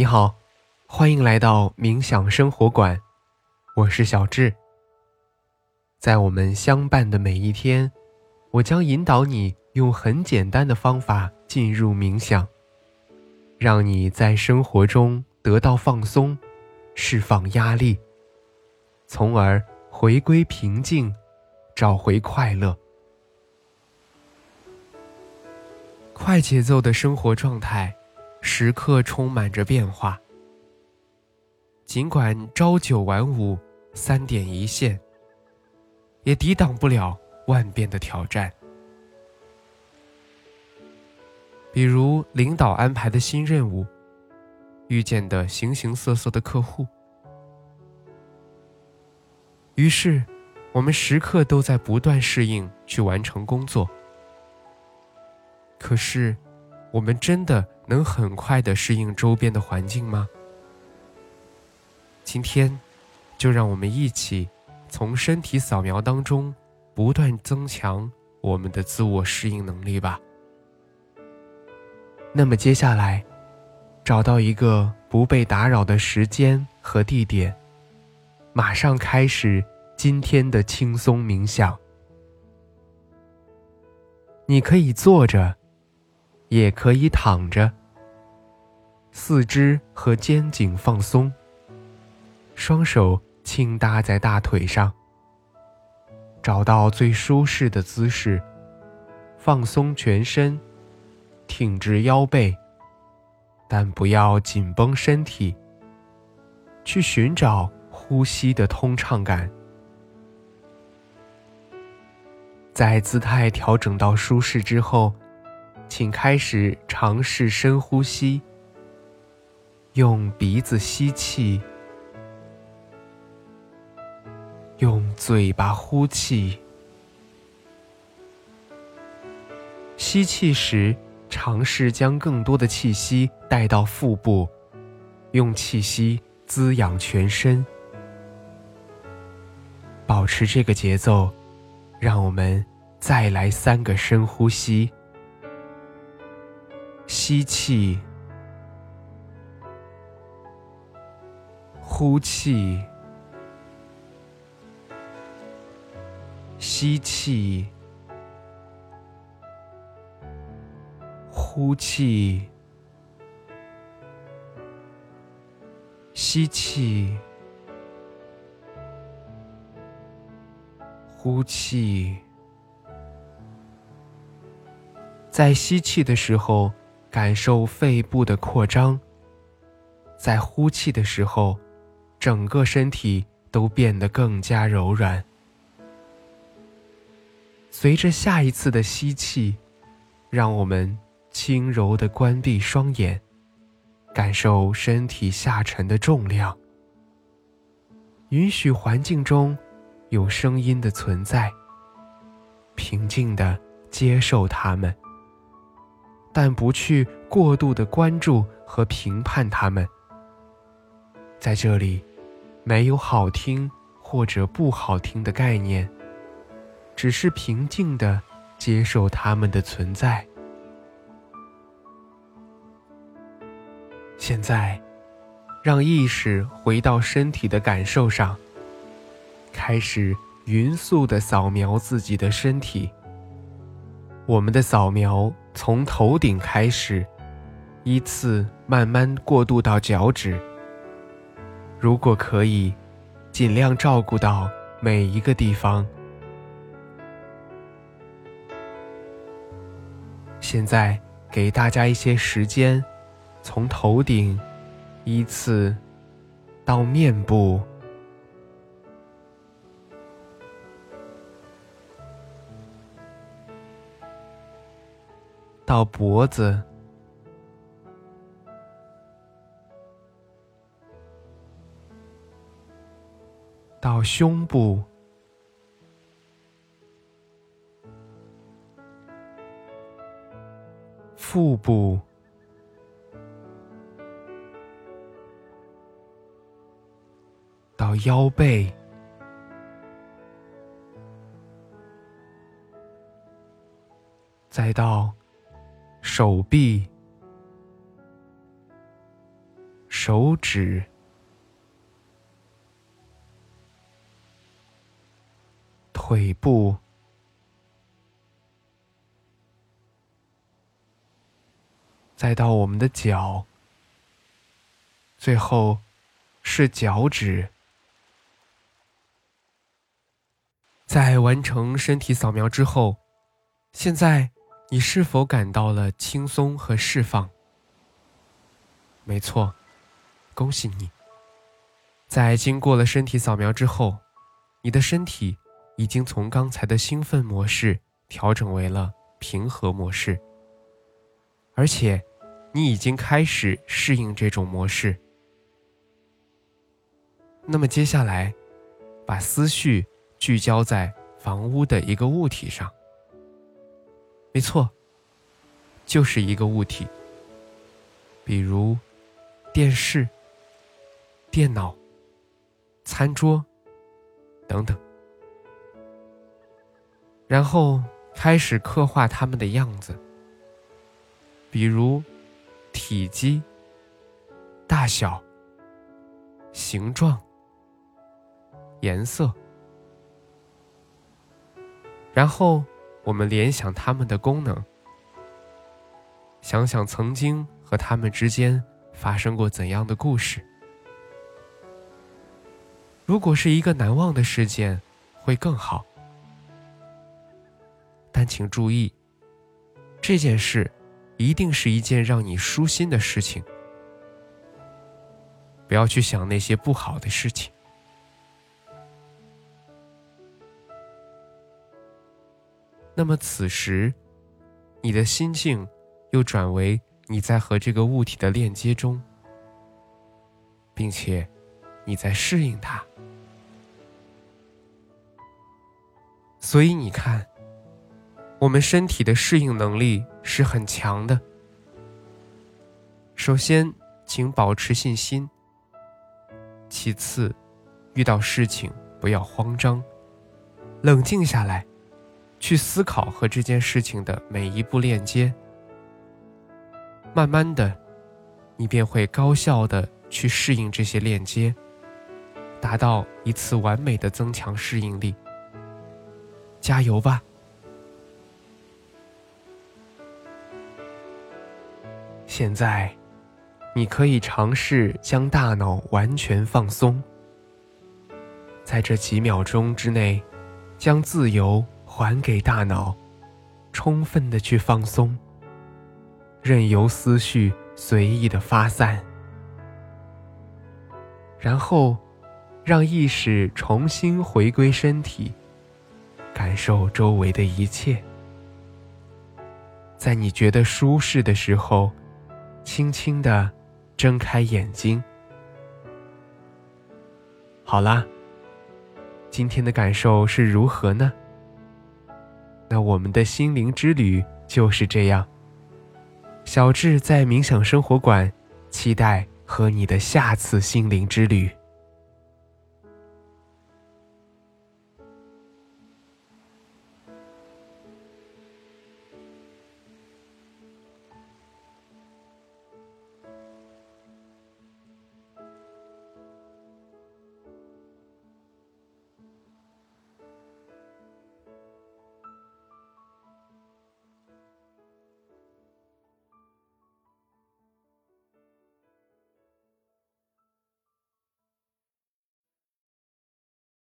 你好，欢迎来到冥想生活馆，我是小智。在我们相伴的每一天，我将引导你用很简单的方法进入冥想，让你在生活中得到放松，释放压力，从而回归平静，找回快乐。快节奏的生活状态，时刻充满着变化。尽管朝九晚五、三点一线，也抵挡不了万变的挑战。比如领导安排的新任务，遇见的形形色色的客户。于是，我们时刻都在不断适应，去完成工作。可是，我们真的能很快的适应周边的环境吗？今天，就让我们一起从身体扫描当中不断增强我们的自我适应能力吧。那么接下来，找到一个不被打扰的时间和地点，马上开始今天的轻松冥想。你可以坐着。也可以躺着，四肢和肩颈放松，双手轻搭在大腿上，找到最舒适的姿势，放松全身，挺直腰背，但不要紧绷身体，去寻找呼吸的通畅感。在姿态调整到舒适之后。请开始尝试深呼吸，用鼻子吸气，用嘴巴呼气。吸气时，尝试将更多的气息带到腹部，用气息滋养全身。保持这个节奏，让我们再来三个深呼吸。吸气，呼气，吸气，呼气，吸气，呼气。在吸气的时候。感受肺部的扩张，在呼气的时候，整个身体都变得更加柔软。随着下一次的吸气，让我们轻柔的关闭双眼，感受身体下沉的重量。允许环境中有声音的存在，平静的接受它们。但不去过度的关注和评判他们。在这里，没有好听或者不好听的概念，只是平静的接受他们的存在。现在，让意识回到身体的感受上，开始匀速的扫描自己的身体。我们的扫描。从头顶开始，依次慢慢过渡到脚趾。如果可以，尽量照顾到每一个地方。现在给大家一些时间，从头顶依次到面部。到脖子，到胸部，腹部，到腰背，再到。手臂、手指、腿部，再到我们的脚，最后是脚趾。在完成身体扫描之后，现在你是否感到了轻松和释放？没错。恭喜你，在经过了身体扫描之后，你的身体已经从刚才的兴奋模式调整为了平和模式，而且你已经开始适应这种模式。那么接下来，把思绪聚焦在房屋的一个物体上。没错，就是一个物体，比如电视。电脑、餐桌等等，然后开始刻画它们的样子，比如体积、大小、形状、颜色，然后我们联想它们的功能，想想曾经和它们之间发生过怎样的故事。如果是一个难忘的事件，会更好。但请注意，这件事一定是一件让你舒心的事情，不要去想那些不好的事情。那么此时，你的心境又转为你在和这个物体的链接中，并且你在适应它。所以你看，我们身体的适应能力是很强的。首先，请保持信心；其次，遇到事情不要慌张，冷静下来，去思考和这件事情的每一步链接。慢慢的，你便会高效的去适应这些链接，达到一次完美的增强适应力。加油吧！现在，你可以尝试将大脑完全放松，在这几秒钟之内，将自由还给大脑，充分的去放松，任由思绪随意的发散，然后让意识重新回归身体。感受周围的一切，在你觉得舒适的时候，轻轻的睁开眼睛。好啦，今天的感受是如何呢？那我们的心灵之旅就是这样。小智在冥想生活馆，期待和你的下次心灵之旅。